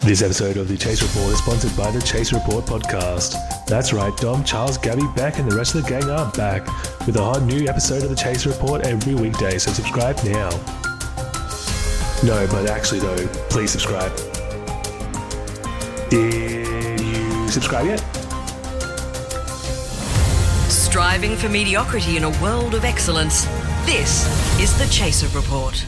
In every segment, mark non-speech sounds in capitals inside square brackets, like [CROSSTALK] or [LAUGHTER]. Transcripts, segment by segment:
This episode of the Chaser Report is sponsored by the Chaser Report podcast. That's right, Dom, Charles, Gabby, Bec, and the rest of the gang are back with a hot new episode of the Chaser Report every weekday, so subscribe now. No, but actually, though, please subscribe. Did you subscribe yet? Striving for mediocrity in a world of excellence. This is the Chaser Report.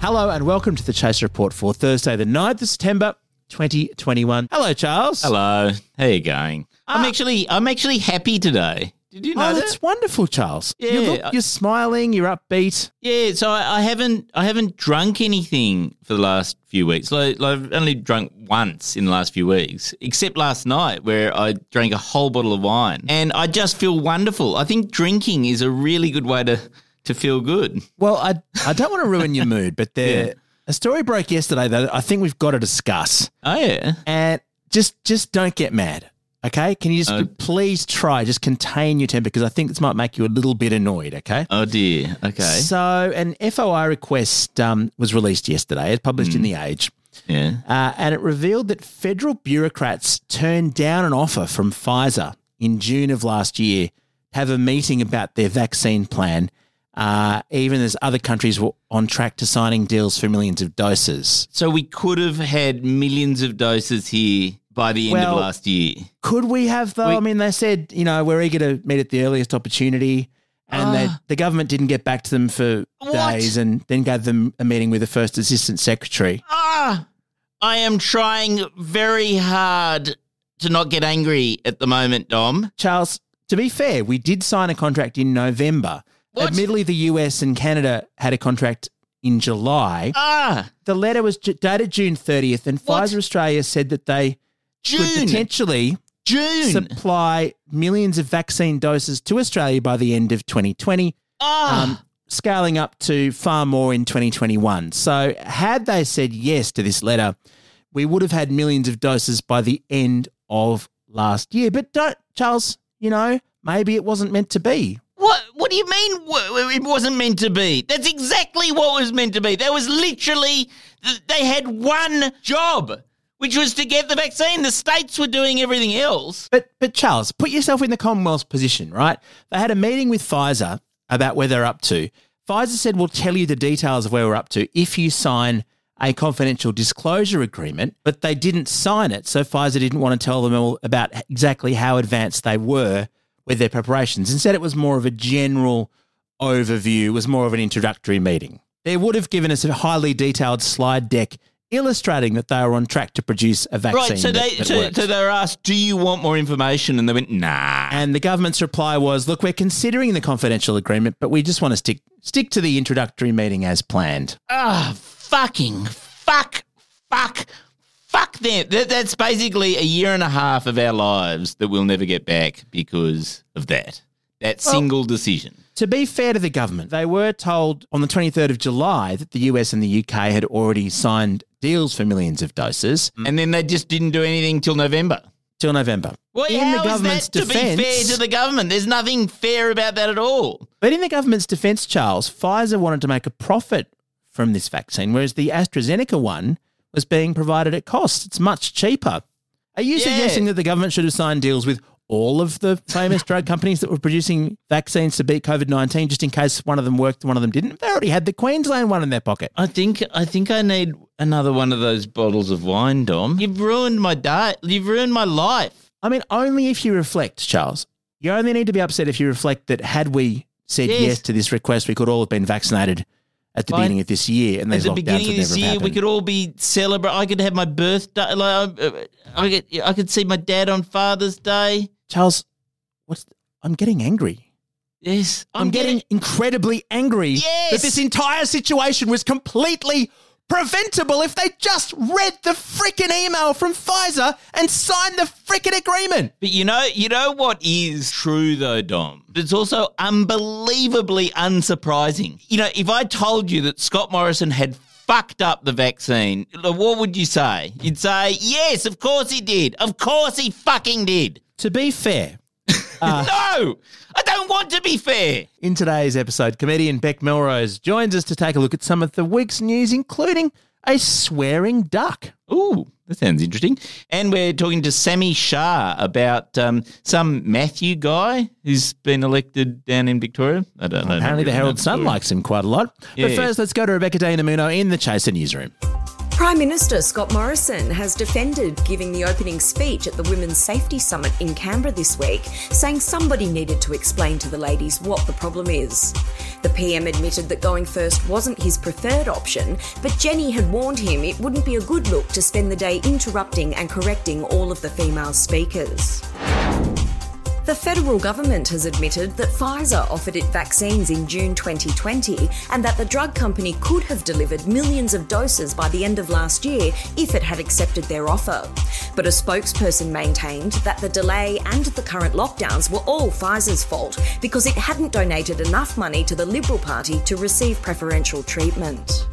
Hello and welcome to the Chaser Report for Thursday, the 9th of September, 2021. Hello, Charles. Hello. How you going? I'm Ah. actually I'm actually happy today. Did you know Oh, that? that's wonderful, Charles. You Yeah, look, I- you're smiling, you're upbeat. Yeah, so I, I haven't I haven't drunk anything for the last few weeks. Like, like I've only drunk once in the last few weeks, except last night where I drank a whole bottle of wine, and I just feel wonderful. I think drinking is a really good way to to feel good. Well, I, I don't want to ruin your mood, but [LAUGHS] there, Yeah. A story broke yesterday that I think we've got to discuss. Oh yeah, And just just don't get mad. Okay? Can you just Uh, please try, just contain your temper because I think this might make you a little bit annoyed, okay? oh dear. Okay, So, an FOI request um, was released yesterday. It's published Hmm. in The Age. yeah. Uh, and it revealed that federal bureaucrats turned down an offer from Pfizer in June of last year to have a meeting about their vaccine plan, uh, even as other countries were on track to signing deals for millions of doses. So we could have had millions of doses here by the end Well, of last year. Could we have, though? We- I mean, they said, you know, we're eager to meet at the earliest opportunity. And they, Ah. the government didn't get back to them for What? days and then gave them a meeting with the first assistant secretary. Ah, I am trying very hard to not get angry at the moment, Dom. Charles, to be fair, we did sign a contract in November. What? Admittedly, the US and Canada had a contract in July. Ah, The letter was dated June 30th, and What? Pfizer Australia said that they could potentially June. supply millions of vaccine doses to Australia by the end of 2020, ah, um, scaling up to far more in 2021. So, had they said yes to this letter, we would have had millions of doses by the end of last year. But don't, Charles, you know, maybe it wasn't meant to be. What? What do you mean? It wasn't meant to be. That's exactly what was meant to be. That was literally. They had one job, which was to get the vaccine. The states were doing everything else. But but Charles, put yourself in the Commonwealth's position, right? They had a meeting with Pfizer about where they're up to. Pfizer said we'll tell you the details of where we're up to if you sign a confidential disclosure agreement, but they didn't sign it, so Pfizer didn't want to tell them all about exactly how advanced they were with their preparations. Instead, it was more of a general overview, it was more of an introductory meeting. They would have given us a highly detailed slide deck illustrating that they were on track to produce a vaccine. Right. So that- they that so, so they were asked, "Do you want more information?" And they went, "Nah." And the government's reply was, "Look, we're considering the confidential agreement, but we just want to stick stick to the introductory meeting as planned." Ah, fucking fuck, fuck, fuck them. That, that's basically a year and a half of our lives that we'll never get back because of that. That single decision. To be fair to the government, they were told on the 23rd of July that the US and the UK had already signed deals for millions of doses mm. And then they just didn't do anything till November. till November. Well, in how the is government's that to defense, be fair to the government? There's nothing fair about that at all. but in the government's defense, Charles, Pfizer wanted to make a profit from this vaccine, whereas the AstraZeneca one was being provided at cost. It's much cheaper. Are you Yeah. suggesting that the government should have signed deals with all of the famous drug companies that were producing vaccines to beat COVID 19 just in case one of them worked and one of them didn't? They already had the Queensland one in their pocket. I think I think I need another one of those bottles of wine, Dom. You've ruined my diet. You've ruined my life. I mean, only if you reflect, Charles. You only need to be upset if you reflect that had we said yes, Yes. to this request, we could all have been vaccinated at the beginning of this year and At the beginning of this year, we could all be celebrate. I could have my birthday. Like, uh, I could, I could see my dad on Father's Day. Charles, what's I'm getting angry. Yes, I'm, getting, incredibly angry Yes. that this entire situation was completely preventable if they just read the freaking email from Pfizer and signed the freaking agreement. But you know, you know what is true though, Dom. It's also unbelievably unsurprising. You know, if I told you that Scott Morrison had fucked up the vaccine, what would you say? You'd say, yes, of course he did. Of course he fucking did. To be fair, [LAUGHS] no, I don't want to be fair. in today's episode, comedian Bec Melrose joins us to take a look at some of the week's news, including a swearing duck. Ooh, that sounds interesting. And we're talking to Sami Shah about um, some Matthew guy who's been elected down in Victoria. I don't know. Apparently, the Herald Sun likes him quite a lot. Yeah. But first, let's go to Rebecca De Unamuno in the Chaser newsroom. Prime Minister Scott Morrison has defended giving the opening speech at the Women's Safety Summit in Canberra this week, saying somebody needed to explain to the ladies what the problem is. The PM admitted that going first wasn't his preferred option, but Jenny had warned him it wouldn't be a good look to spend the day interrupting and correcting all of the female speakers. The federal government has admitted that Pfizer offered it vaccines in June 2020 and that the drug company could have delivered millions of doses by the end of last year if it had accepted their offer. But a spokesperson maintained that the delay and the current lockdowns were all Pfizer's fault because it hadn't donated enough money to the Liberal Party to receive preferential treatment.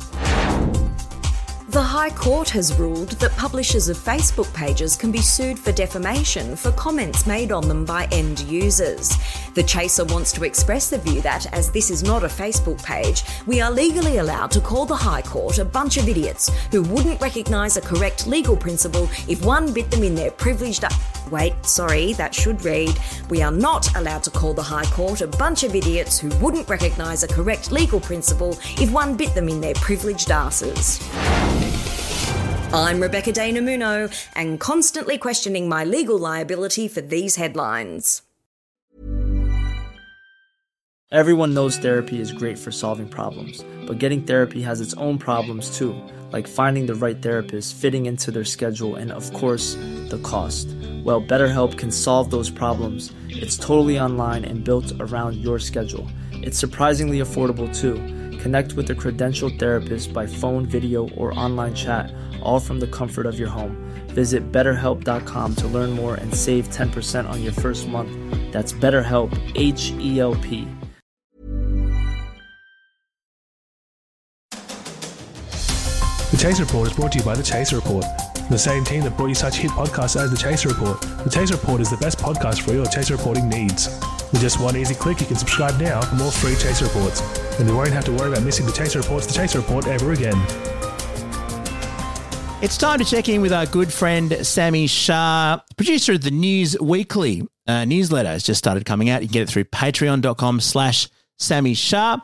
The High Court has ruled that publishers of Facebook pages can be sued for defamation for comments made on them by end users. The Chaser wants to express the view that, as this is not a Facebook page, we are legally allowed to call the High Court a bunch of idiots who wouldn't recognise a correct legal principle if one bit them in their privileged. Wait, sorry, that should read We are not allowed to call the High Court a bunch of idiots who wouldn't recognise a correct legal principle if one bit them in their privileged asses. I'm Rebecca De Unamuno and constantly questioning my legal liability for these headlines. Everyone knows therapy is great for solving problems, but getting therapy has its own problems too, like finding the right therapist, fitting into their schedule, and of course, the cost. Well, BetterHelp can solve those problems. It's totally online and built around your schedule. It's surprisingly affordable too. Connect with a credentialed therapist by phone, video, or online chat, all from the comfort of your home. Visit betterhelp.com to learn more and save 10% on your first month. That's BetterHelp, H E L P. The Chaser Report is brought to you by The Chaser Report, the same team that brought you such hit podcasts as The Chaser Report. The Chaser Report is the best podcast for your Chaser reporting needs. With just one easy click, you can subscribe now for more free Chaser Reports, and you won't have to worry about missing The Chaser Report's The Chaser Report ever again. It's time to check in with our good friend Sami Shah, producer of the News Weekly uh, newsletter. Has just started coming out. You can get it through patreon.com slash Sami Shah.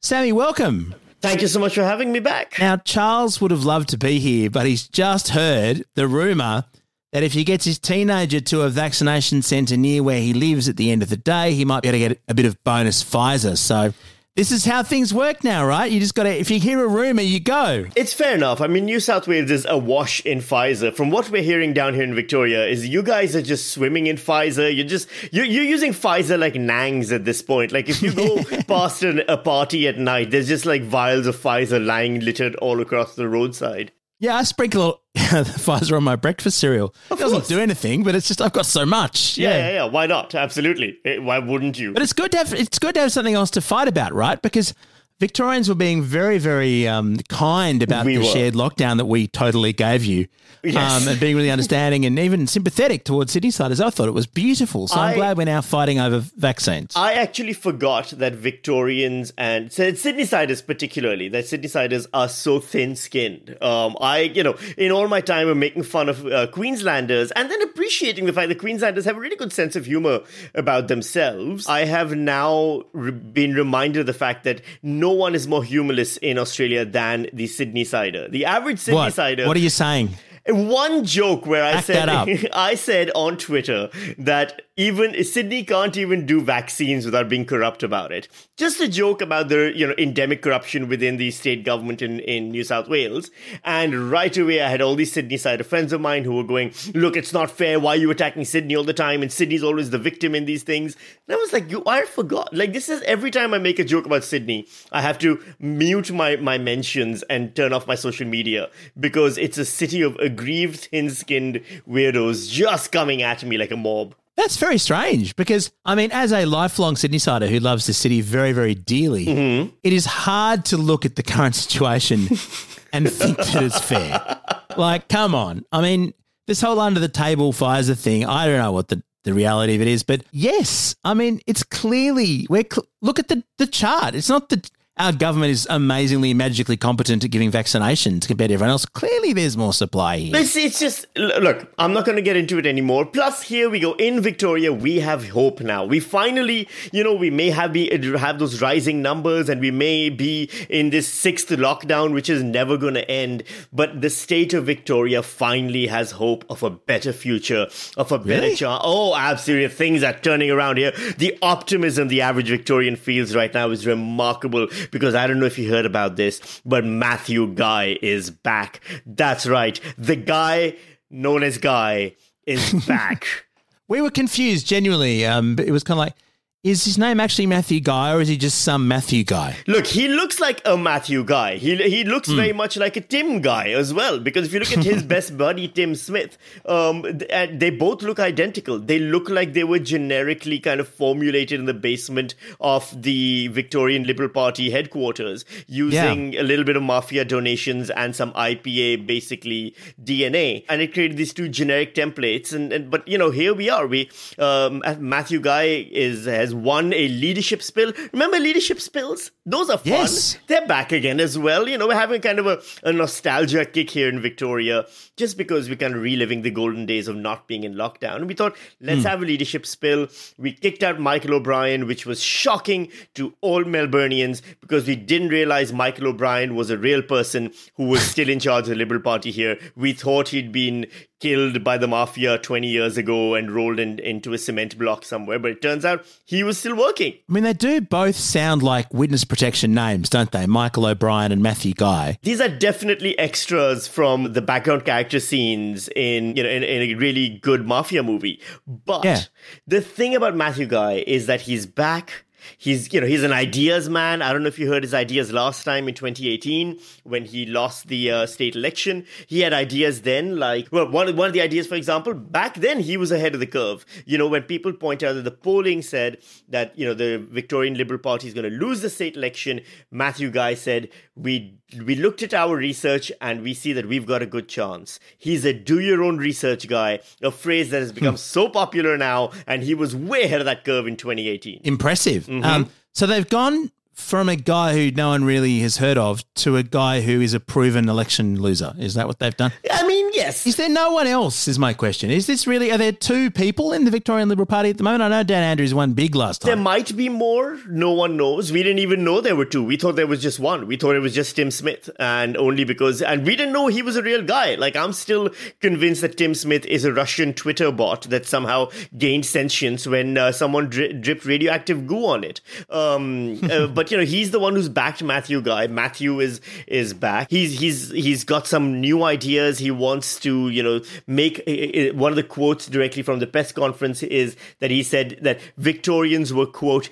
Sami, welcome. Thank you so much for having me back. Now, Charles would have loved to be here, but he's just heard the rumour that if he gets his teenager to a vaccination centre near where he lives at the end of the day, he might be able to get a bit of bonus Pfizer. So this is how things work now, right? You just got to, if you hear a rumour, you go. It's fair enough. I mean, New South Wales is awash in Pfizer. From what we're hearing down here in Victoria, is you guys are just swimming in Pfizer. You're just you're, you're using Pfizer like nangs at this point. Like if you go [LAUGHS] past an, a party at night, there's just like vials of Pfizer lying littered all across the roadside. Yeah, I sprinkle [LAUGHS] the Pfizer on my breakfast cereal. It doesn't course. do anything, but it's just I've got so much. Yeah, yeah, yeah. Why not? Absolutely. Eh, Why wouldn't you? But it's good to have it's good to have something else to fight about, right? Because Victorians were being very, very um, kind about We the were. shared lockdown that we totally gave you, Yes. um, and being really understanding and even sympathetic towards Sydneysiders. I thought it was beautiful. So I'm glad we're now fighting over vaccines. I actually forgot that Victorians and Sydneysiders particularly that Sydneysiders are so thin-skinned. Um, I, you know, in all my time of making fun of uh, Queenslanders and then appreciating the fact that Queenslanders have a really good sense of humor about themselves, I have now re- been reminded of the fact that no one is more humorless in Australia than the Sydneysider. The average Sydney what? Sydneysider. What are you saying? One joke where I said that up. [LAUGHS] I said on Twitter that even Sydney can't even do vaccines without being corrupt about it. Just a joke about the you know endemic corruption within the state government in, in New South Wales. And right away I had all these Sydney side friends of mine who were going, Look, it's not fair, why are you attacking Sydney all the time? And Sydney's always the victim in these things. And I was like, You I forgot. Like this is every time I make a joke about Sydney, I have to mute my, my mentions and turn off my social media because it's a city of aggrieved, thin skinned weirdos just coming at me like a mob. That's very strange because, I mean, as a lifelong Sydneysider who loves the city very, very dearly, Mm-hmm. it is hard to look at the current situation [LAUGHS] and think that it's fair. Like, come on. I mean, this whole under the table Pfizer thing, I don't know what the, the reality of it is, but yes, I mean, it's clearly, we're cl- look at the, the chart. It's not the our government is amazingly magically competent at giving vaccinations compared to everyone else. Clearly, there's more supply here. It's, it's just look. I'm not going to get into it anymore. Plus, here we go in Victoria. We have hope now. We finally, you know, we may have be have those rising numbers, and we may be in this sixth lockdown, which is never going to end. But the state of Victoria finally has hope of a better future, of a better Really? chance. Oh, absolutely! Things are turning around here. The optimism the average Victorian feels right now is remarkable. Because I don't know if you heard about this, but Matthew Guy is back. That's right. The guy known as Guy is [LAUGHS] back. We were confused, genuinely. Um, but it was kind of like, is his name actually Matthew Guy or is he just some Matthew Guy? Look, he looks like a Matthew guy. He he looks very much like a Tim guy as well. Because if you look at his [LAUGHS] best buddy Tim Smith, um, th- they both look identical. They look like they were generically kind of formulated in the basement of the Victorian Liberal Party headquarters, using a little bit of mafia donations and some IPA, basically DNA, and it created these two generic templates. And, and but you know, here we are. We um, Matthew Guy is has won a leadership spill. Remember leadership spills? Those are fun. Yes. They're back again as well. You know, we're having kind of a, a nostalgia kick here in Victoria just because we're kind of reliving the golden days of not being in lockdown. And we thought, let's hmm. have a leadership spill. We kicked out Michael O'Brien, which was shocking to all Melburnians because we didn't realize Michael O'Brien was a real person who was still in charge of the Liberal Party here. We thought he'd been killed by the mafia 20 years ago and rolled in, into a cement block somewhere, but it turns out he was still working. I mean, they do both sound like witness protection names, don't they? Michael O'Brien and Matthew Guy. These are definitely extras from the background character scenes in you know in, in a really good mafia movie. But Yeah. the thing about Matthew Guy is that he's back. He's you know he's an ideas man. I don't know if you heard his ideas last time in 2018 when he lost the uh, state election. He had ideas then like well one one of the ideas for example back then he was ahead of the curve. You know when people point out that the polling said that you know the Victorian Liberal Party is going to lose the state election, Matthew Guy said we we looked at our research and we see that we've got a good chance. He's a do your own research guy, a phrase that has become so popular now, and he was way ahead of that curve in 2018. Impressive. Um, so they've gone from a guy who no one really has heard of to a guy who is a proven election loser. Is that what they've done? I mean, yes. Is there no one else? Is my question. Is this really? Are there two people in the Victorian Liberal Party at the moment? I know Dan Andrews won big last time. There might be more. No one knows. We didn't even know there were two. We thought there was just one. We thought it was just Tim Smith, and only because, and we didn't know he was a real guy. Like I'm still convinced that Tim Smith is a Russian Twitter bot that somehow gained sentience when uh, someone dri- dripped radioactive goo on it. Um, uh, [LAUGHS] but you know, he's the one who's backed Matthew Guy. Matthew is is back. He's he's he's got some new ideas. He wants to you know make one of the quotes directly from the press conference is that he said that Victorians were quote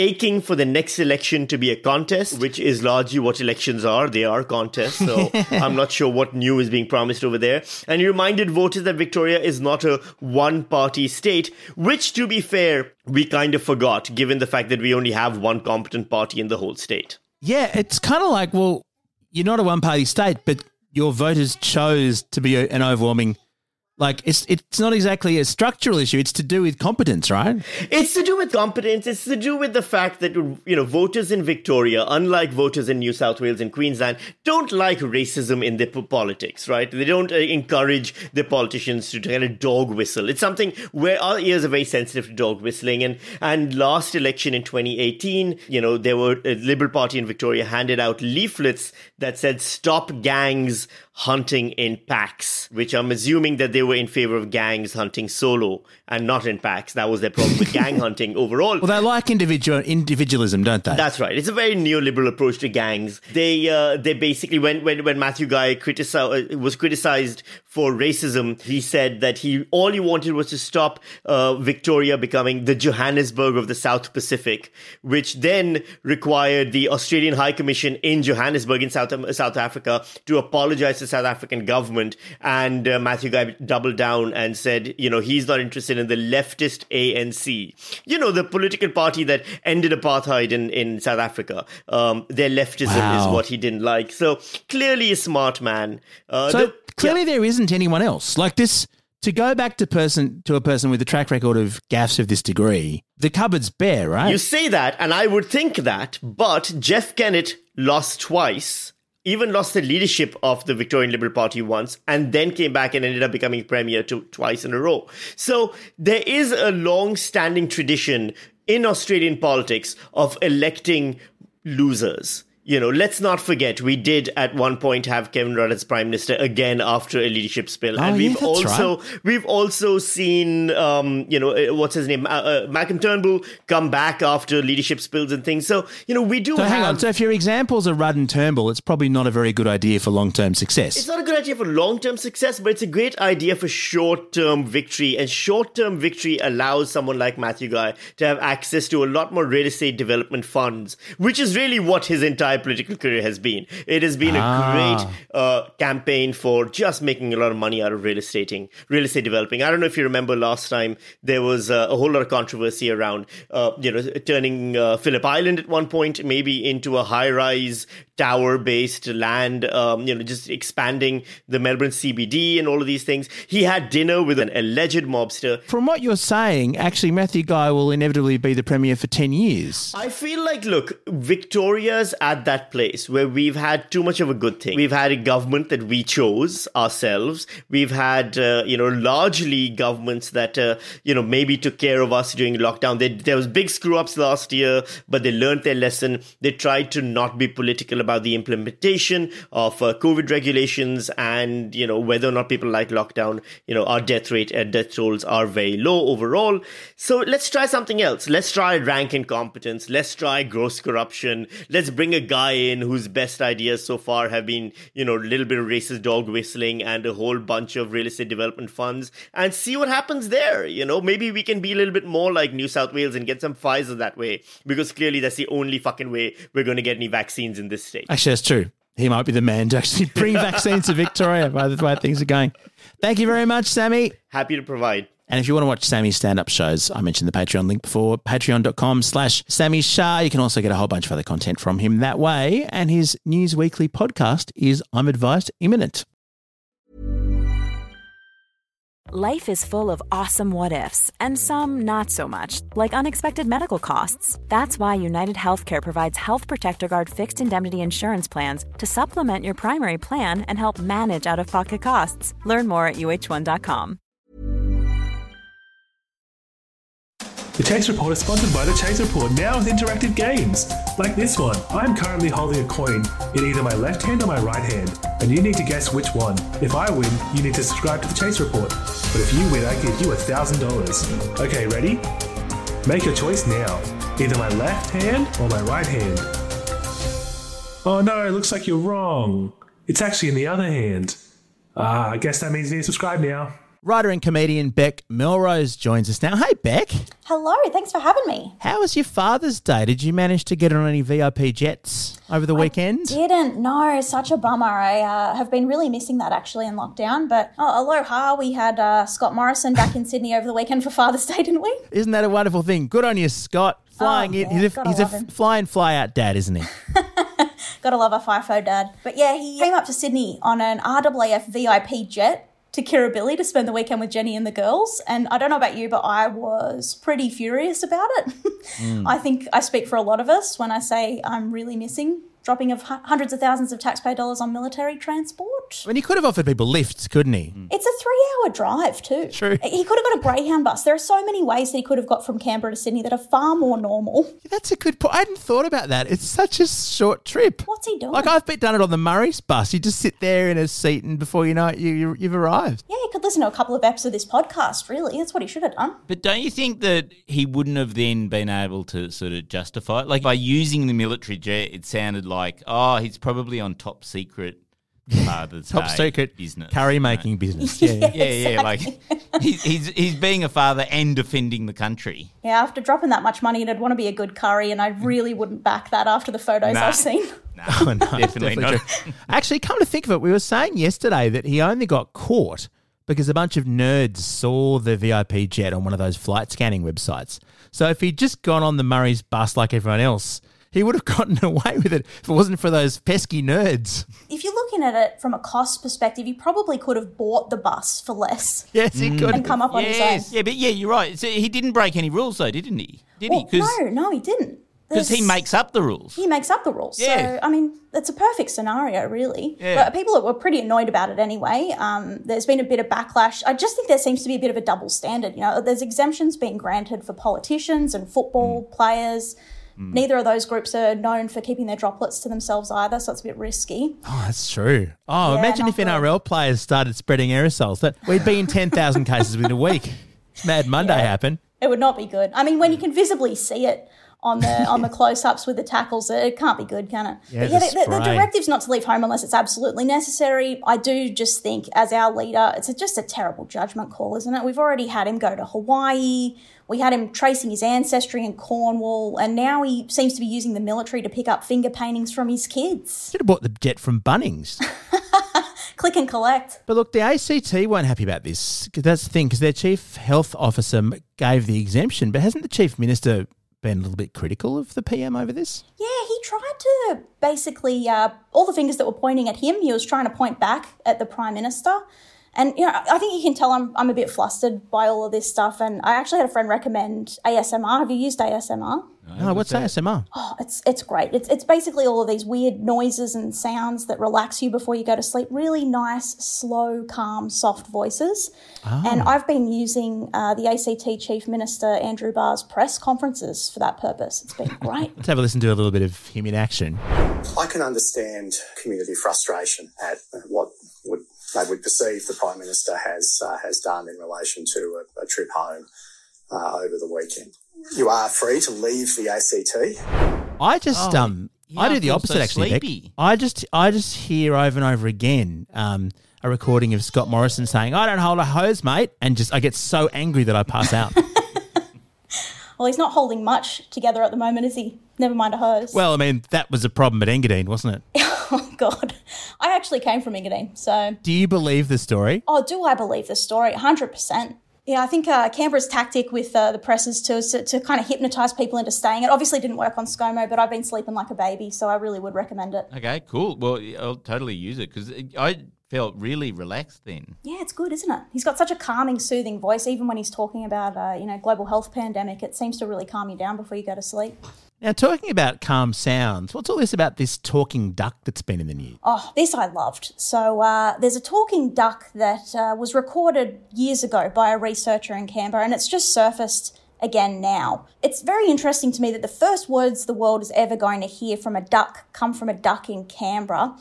aching for the next election to be a contest, which is largely what elections are. They are contests. So [LAUGHS] I'm not sure what new is being promised over there. And he reminded voters that Victoria is not a one party state, which to be fair, we kind of forgot given the fact that we only have one competent party in the whole state. Yeah, it's kind of like, well, you're not a one party state, but your voters chose to be an overwhelming. Like it's it's not exactly a structural issue. It's to do with competence, right? It's to do with competence. It's to do with the fact that you know voters in Victoria, unlike voters in New South Wales and Queensland, don't like racism in their politics. Right? They don't uh, encourage their politicians to kind of dog whistle. It's something where our ears are very sensitive to dog whistling. And and last election in 2018, you know, there were a Liberal Party in Victoria handed out leaflets that said "Stop gangs." Hunting in packs, which I'm assuming that they were in favor of gangs hunting solo and not in packs. That was their problem with gang [LAUGHS] hunting overall. Well, they like individual individualism, don't they? That's right. It's a very neoliberal approach to gangs. They uh, they basically when when when Matthew Guy critici- uh, was criticized for racism, he said that he all he wanted was to stop uh, Victoria becoming the Johannesburg of the South Pacific, which then required the Australian High Commission in Johannesburg in South South Africa to apologize to South African government. And uh, Matthew Guy doubled down and said, you know, he's not interested in the leftist ANC. You know, the political party that ended apartheid in, in South Africa. Um, their leftism Wow. is what he didn't like. So clearly a smart man. Uh, so the- clearly there isn't anyone else. Like this to go back to person to a person with a track record of gaffes of this degree, the cupboard's bare, right? You say that, and I would think that, but Jeff Kennett lost twice, even lost the leadership of the Victorian Liberal Party once, and then came back and ended up becoming premier to, twice in a row. So there is a long standing tradition in Australian politics of electing losers you know, let's not forget we did at one point have Kevin Rudd as prime minister again after a leadership spill, Oh, and we've that's also right. we've also seen, um, you know, uh, what's his name, uh, uh, Malcolm Turnbull come back after leadership spills and things. So you know, we do so have. hang on. So if your examples are Rudd and Turnbull, it's probably not a very good idea for long term success. It's not a good idea for long term success, but it's a great idea for short term victory. And short term victory allows someone like Matthew Guy to have access to a lot more real estate development funds, which is really what his entire political career has been. It has been Ah. a great uh, campaign for just making a lot of money out of real estating, real estate developing. I don't know if you remember last time there was uh, a whole lot of controversy around, uh, you know, turning uh, Phillip Island at one point maybe into a high rise tower based land, um, you know, just expanding the Melbourne CBD and all of these things. He had dinner with an alleged mobster. From what you're saying, actually, Matthew Guy will inevitably be the premier for 10 years. I feel like, look, Victoria's at that place where we've had too much of a good thing. We've had a government that we chose ourselves. We've had, uh, you know, largely governments that, uh, you know, maybe took care of us during lockdown. They, there was big screw ups last year, but they learned their lesson. They tried to not be political about the implementation of uh, COVID regulations and, you know, whether or not people like lockdown. You know, our death rate and death tolls are very low overall. So let's try something else. Let's try rank incompetence. Let's try gross corruption. Let's bring a guy in whose best ideas so far have been, you know, a little bit of racist dog whistling and a whole bunch of real estate development funds and see what happens there. You know, maybe we can be a little bit more like New South Wales and get some Pfizer that way because clearly that's the only fucking way we're going to get any vaccines in this state. Actually, that's true. He might be the man to actually bring [LAUGHS] vaccines to Victoria by the way things are going. Thank you very much, Sami. Happy to provide. And if you want to watch Sami's stand-up shows, I mentioned the Patreon link before, patreon.com slash Sami Shah. You can also get a whole bunch of other content from him that way. And his News Weekly podcast is, I'm advised, imminent. Life is full of awesome what ifs, and some not so much, like unexpected medical costs. That's why United Healthcare provides Health Protector Guard fixed indemnity insurance plans to supplement your primary plan and help manage out of pocket costs. Learn more at uh1.com. The Chaser Report is sponsored by The Chaser Report, now with interactive games. Like this one, I'm currently holding a coin in either my left hand or my right hand, and you need to guess which one. If I win, you need to subscribe to The Chaser Report. But if you win, I give you a $1,000. Okay, ready? Make your choice now. Either my left hand or my right hand. Oh no, it looks like you're wrong. It's actually in the other hand. Ah, I guess that means you need to subscribe now. Writer and comedian Bec Melrose joins us now. Hey, Bec. Hello, thanks for having me. How was your Father's Day? Did you manage to get on any VIP jets over the weekend? Didn't No, such a bummer. I uh, have been really missing that actually in lockdown. But oh, aloha, we had uh, Scott Morrison back in [LAUGHS] Sydney over the weekend for Father's Day, didn't we? Isn't that a wonderful thing? Good on you, Scott. Flying Oh, in. yeah, he's a, he's a fly in, fly out dad, isn't he? [LAUGHS] Gotta love a FIFO dad. But yeah, he came up to Sydney on an RAAF VIP jet to Kirribilli to spend the weekend with Jenny and the girls. And I don't know about you, but I was pretty furious about it. [LAUGHS] Mm. I think I speak for a lot of us when I say I'm really missing dropping of hundreds of thousands of taxpayer dollars on military transport. I mean, he could have offered people lifts, couldn't he? Mm. It's a three hour drive, too. True. He could have got a Greyhound bus. There are so many ways that he could have got from Canberra to Sydney that are far more normal. That's a good point. I hadn't thought about that. It's such a short trip. What's he doing? Like I've been done it on the Murray's bus. You just sit there in a seat, and before you know it, you, you you've arrived. yeah, he could listen to a couple of episodes of this podcast, really. That's what he should have done. But don't you think that he wouldn't have then been able to sort of justify it? Like by using the military jet, it sounded like, oh, he's probably on top secret uh, Father's [LAUGHS] Top Day secret business. curry making [LAUGHS] business. Yeah, yeah. Yeah, yeah, like [LAUGHS] he's, he's he's being a father and defending the country. Yeah, after dropping that much money, and it'd want to be a good curry, and I really wouldn't back that after the photos Nah. I've seen. No, Oh, no, definitely, not. true. Actually, come to think of it, we were saying yesterday that he only got caught because a bunch of nerds saw the VIP jet on one of those flight scanning websites. So if he'd just gone on the Murray's bus like everyone else, he would have [LAUGHS] gotten away with it if it wasn't for those pesky nerds. If you're looking at it from a cost perspective, he probably could have bought the bus for less. Yes, he mm. could. And come up on his own. Yes, yeah, but yeah, you're right. So he didn't break any rules, though, didn't he? Did Well, he? no, no, he didn't. Because he makes up the rules. he makes up the rules. Yeah. So I mean, it's a perfect scenario, really. Yeah. But people were pretty annoyed about it anyway. Um, there's been a bit of backlash. I just think there seems to be a bit of a double standard. You know, there's exemptions being granted for politicians and football Mm. players. Neither of those groups are known for keeping their droplets to themselves either, so it's a bit risky. Oh, that's true. Oh, Yeah, imagine if not good. NRL players started spreading aerosols. That we'd be in [LAUGHS] ten thousand cases within a week. Mad Monday happened. It would not be good. I mean, when you can visibly see it on the [LAUGHS] on the close ups with the tackles, it can't be good, can it? Yeah, but yeah, the the, the, directive's not to leave home unless it's absolutely necessary. I do just think, as our leader, it's a, just a terrible judgment call, isn't it? We've already had him go to Hawaii. We had him tracing his ancestry in Cornwall, and now he seems to be using the military to pick up finger paintings from his kids. Should have bought the jet from Bunnings. [LAUGHS] Click and collect. But look, the ACT weren't happy about this. That's the thing, because their chief health officer gave the exemption, but hasn't the chief minister been a little bit critical of the PM over this? Yeah, he tried to basically uh, all the fingers that were pointing at him. He was trying to point back at the prime minister, and you know I think you can tell I'm I'm a bit flustered by all of this stuff. And I actually had a friend recommend ASMR. Have you used ASMR? Oh, what's ASMR? Oh, it's it's great. It's it's basically all of these weird noises and sounds that relax you before you go to sleep. Really nice, slow, calm, soft voices. And I've been using uh, the ACT Chief Minister Andrew Barr's press conferences for that purpose. It's been [LAUGHS] great. Let's have a listen to a little bit of him in action. I can understand community frustration at what would they would perceive the prime minister has uh, has done in relation to a, a trip home uh, over the weekend. You are free to leave the ACT. I just Oh, um yeah, I do the opposite so actually. Bec. I just I just hear over and over again um a recording of Scott Morrison saying, I don't hold a hose, mate and just I get so angry that I pass out. [LAUGHS] Well, he's not holding much together at the moment, is he? Never mind a hose. well, I mean, that was a problem at Engadine, wasn't it? [LAUGHS] [LAUGHS] oh God, I actually came from Engadine, so Do you believe the story? oh, do I believe the story? Hundred percent. Yeah, I think uh, Canberra's tactic with uh, the presses to, to to kind of hypnotise people into staying. It obviously didn't work on ScoMo, but I've been sleeping like a baby, so I really would recommend it. Okay, cool. Well, I'll totally use it because I felt really relaxed then. Yeah, it's good, isn't it? He's got such a calming, soothing voice. Even when he's talking about uh, you know global health pandemic, it seems to really calm you down before you go to sleep. Now, talking about calm sounds, what's all this about this talking duck that's been in the news? Oh, this I loved. So uh, there's a talking duck that uh, was recorded years ago by a researcher in Canberra, and it's just surfaced again now. It's very interesting to me that the first words the world is ever going to hear from a duck come from a duck in Canberra.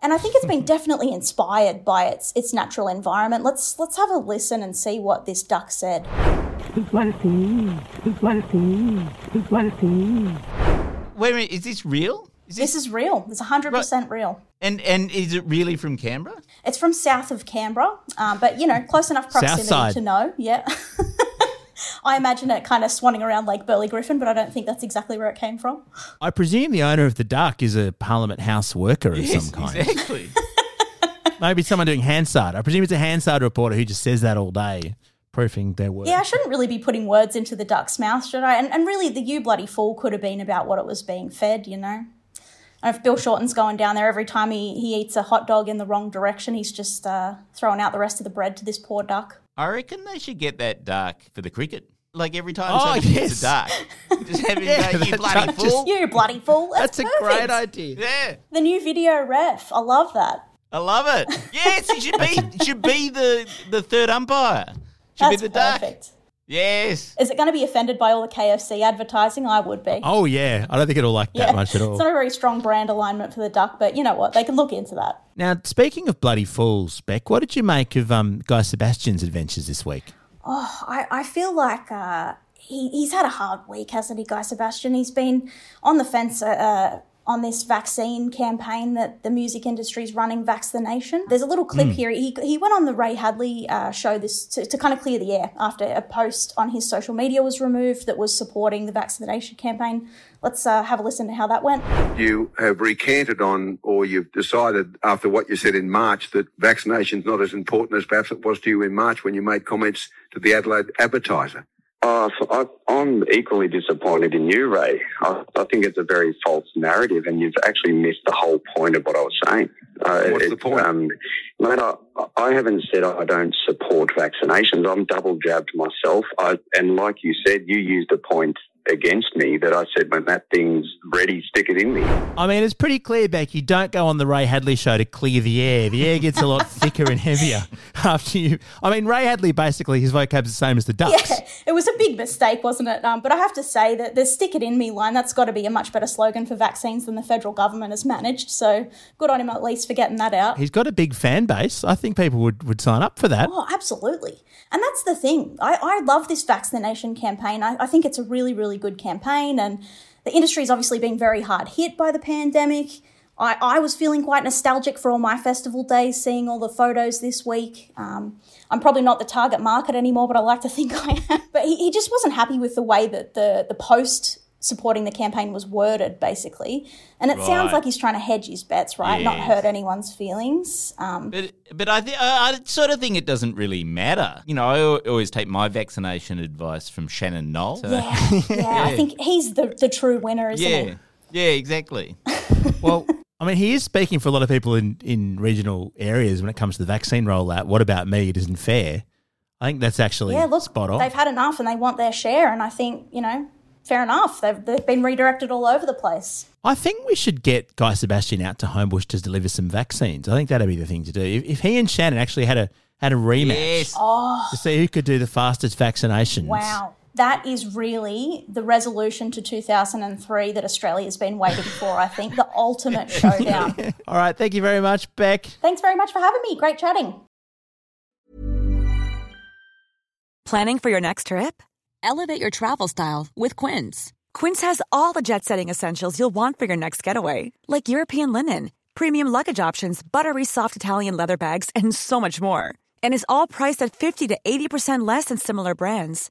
And I think it's been [LAUGHS] definitely inspired by its its natural environment. Let's let's have a listen and see what this duck said. Wait a minute, is this real? Is This is real. It's 100% real. and and is it really from Canberra? It's from south of Canberra, um, but you know, close enough proximity to know. Yeah. [LAUGHS] I imagine it kind of swanning around Lake Burley Griffin, but I don't think that's exactly where it came from. I presume the owner of the duck is a Parliament House worker of some kind. exactly. [LAUGHS] Maybe someone doing Hansard. I presume it's a Hansard reporter who just says that all day, proofing their work. Yeah, I shouldn't really be putting words into the duck's mouth, should I? And, and really, the you bloody fool could have been about what it was being fed, you know? And if Bill Shorten's going down there every time he, he eats a hot dog in the wrong direction, he's just uh, throwing out the rest of the bread to this poor duck. I reckon they should get that duck for the cricket. Like every time Oh, somebody yes. hits a duck, [LAUGHS] just have him Yeah, go, you that bloody duck fool. You bloody fool. That's, That's a great idea. Yeah, The new video ref. I love that. I love it. [LAUGHS] Yes, it should be should be the the third umpire. Should That's be the duck. perfect. Yes. Is it going to be offended by all the KFC advertising? I would be. Oh, yeah. I don't think it'll like that much at all. It's not a very strong brand alignment for the duck, but you know what? They can look into that. Now, speaking of bloody fools, Bec, what did you make of um, Guy Sebastian's adventures this week? I, I feel like uh, he, he's had a hard week, hasn't he, Guy Sebastian? He's been on the fence uh, uh, on this vaccine campaign that the music industry is running, Vaccination. There's a little clip here. He, he went on the Ray Hadley uh, show this to, to kind of clear the air after a post on his social media was removed that was supporting the vaccination campaign. Let's uh, have a listen to how that went. you have recanted on, or you've decided after what you said in March that vaccination's not as important as perhaps it was to you in March when you made comments to the Adelaide Advertiser. Uh, so I, I'm equally disappointed in you, Ray. I, I think it's a very false narrative, and you've actually missed the whole point of what I was saying. Uh, What's the point? Um, mate, I, I haven't said I don't support vaccinations. I'm double jabbed myself. I, and like you said, you used a point against me that I said when that thing's ready, stick it in me. I mean, it's pretty clear, Bec. You don't go on the Ray Hadley show to clear the air. The air gets a lot [LAUGHS] thicker and heavier after you. I mean, Ray Hadley basically his vocab's the same as the ducks. Yeah, it was a big mistake, wasn't it? Um, but I have to say that the stick it in me line, that's got to be a much better slogan for vaccines than the federal government has managed. So good on him at least for getting that out. He's got a big fan base. I think people would, would sign up for that. Oh, absolutely. And that's the thing. I, I love this vaccination campaign. I, I think it's a really, really good campaign. And the industry industry's obviously been very hard hit by the pandemic. I, I was feeling quite nostalgic for all my festival days, seeing all the photos this week. Um, I'm probably not the target market anymore, but I like to think [LAUGHS] I am. But he, he just wasn't happy with the way that the, the post supporting the campaign was worded, basically. And it sounds like he's trying to hedge his bets, right? Not hurt anyone's feelings. Um, But but I, th- I I sort of think it doesn't really matter. You know, I always take my vaccination advice from Shannon Noll. So- yeah, yeah, I [LAUGHS] think he's the, the true winner, isn't yeah, he? yeah, exactly. [LAUGHS] Well, I mean, he is speaking for a lot of people in, in regional areas when it comes to the vaccine rollout. What about me? It isn't fair. I think that's actually Yeah, look, spot on. they've had enough and they want their share, and I think you know, fair enough. They've they've been redirected all over the place. I think we should get Guy Sebastian out to Homebush to deliver some vaccines. I think that'd be the thing to do. If, if he and Shannon actually had a had a rematch Yes. Oh, to see who could do the fastest vaccinations. wow. That is really the resolution to 2003 that Australia's been waiting for, I think. The [LAUGHS] ultimate showdown. [LAUGHS] All right, thank you very much, Bec. Thanks very much for having me. Great chatting. Planning for your next trip? Elevate your travel style with Quince. Quince has all the jet setting essentials you'll want for your next getaway, like European linen, premium luggage options, buttery soft Italian leather bags, and so much more. And is all priced at 50 to 80% less than similar brands.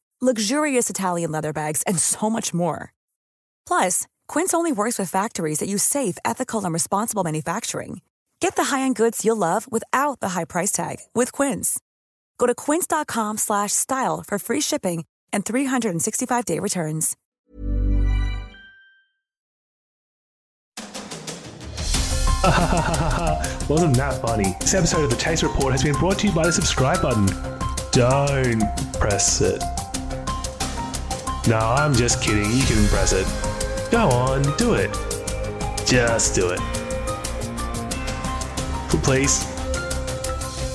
luxurious Italian leather bags, and so much more. Plus, Quince only works with factories that use safe, ethical, and responsible manufacturing. Get the high-end goods you'll love without the high price tag with Quince. Go to quince.com slash style for free shipping and 365-day returns. [LAUGHS] Wasn't that funny? This episode of the Chaser Report has been brought to you by the subscribe button. Don't press it. No, I'm just kidding. You can press it. Go on, do it. Just do it. Please.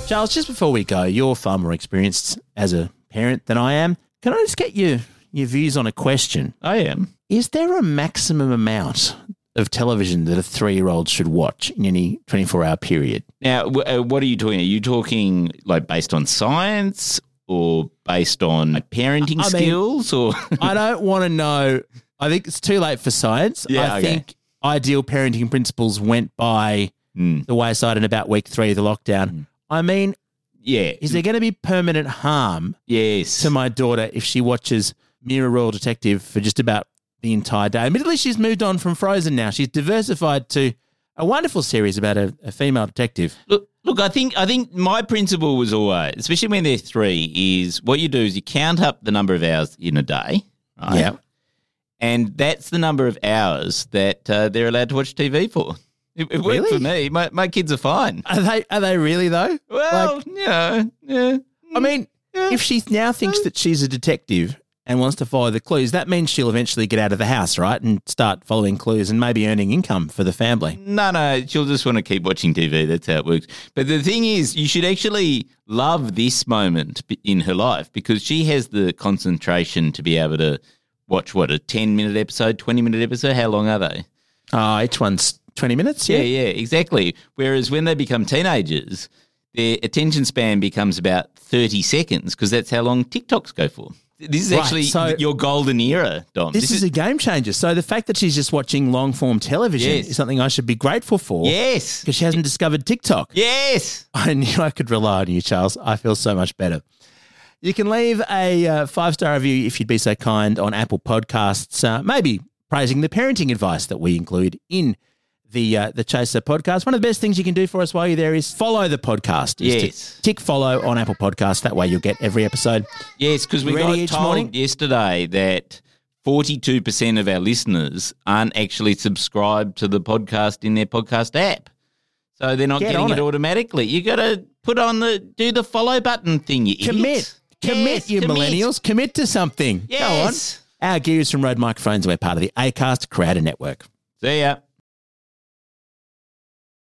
Charles, just before we go, you're far more experienced as a parent than I am. Can I just get your, your views on a question? I am. Is there a maximum amount of television that a three year old should watch in any 24 hour period? Now, w- uh, what are you talking? Are you talking like based on science or based on parenting I mean- skills or? I don't want to know. I think it's too late for science. Yeah, I okay. think ideal parenting principles went by Mm. the wayside in about week three of the lockdown. I mean, yeah. is there going to be permanent harm Yes. to my daughter if she watches Mira Royal Detective for just about the entire day? Admittedly, she's moved on from Frozen now. She's diversified to a wonderful series about a, a female detective. Look, look. I think I think my principle was always, especially when they're three, is what you do is you count up the number of hours in a day, right? Yeah. and that's the number of hours that uh, they're allowed to watch TV for. It, it worked for me. My my kids are fine. Are they? Are they really though? Well, Like- you know, yeah. I mean, if she now thinks that she's a detective and wants to follow the clues, that means she'll eventually get out of the house, right, and start following clues and maybe earning income for the family. No, no, she'll just want to keep watching TV. That's how it works. But the thing is, you should actually love this moment in her life because she has the concentration to be able to watch what a ten minute episode, twenty minute episode. How long are they? Oh, each one's twenty minutes. Yeah, yeah, exactly. Whereas when they become teenagers, their attention span becomes about thirty seconds because that's how long TikToks go for. This is Right, actually so- your golden era, Dom. This, is, a game changer. So the fact that she's just watching long form television Yes. is something I should be grateful for. Yes. Because she hasn't discovered TikTok. Yes. I knew I could rely on you, Charles. I feel so much better. You can leave a uh, five star review if you'd be so kind on Apple Podcasts, uh, maybe praising the parenting advice that we include in the uh, the Chaser podcast. One of the best things you can do for us while you're there is follow the podcast. Yes. tick follow on Apple Podcasts. That way you'll get every episode. Yes, because we Ready got told morning? yesterday that 42% of our listeners aren't actually subscribed to the podcast in their podcast app. So they're not Get getting it, it. automatically. You got to put on the do the follow button thing, you Commit. idiots. Commit, Yes, you commit. millennials. Commit to something. Yes. Go on. Our gears from Rode Microphones, we're part of the ACAST Creator Network. See ya.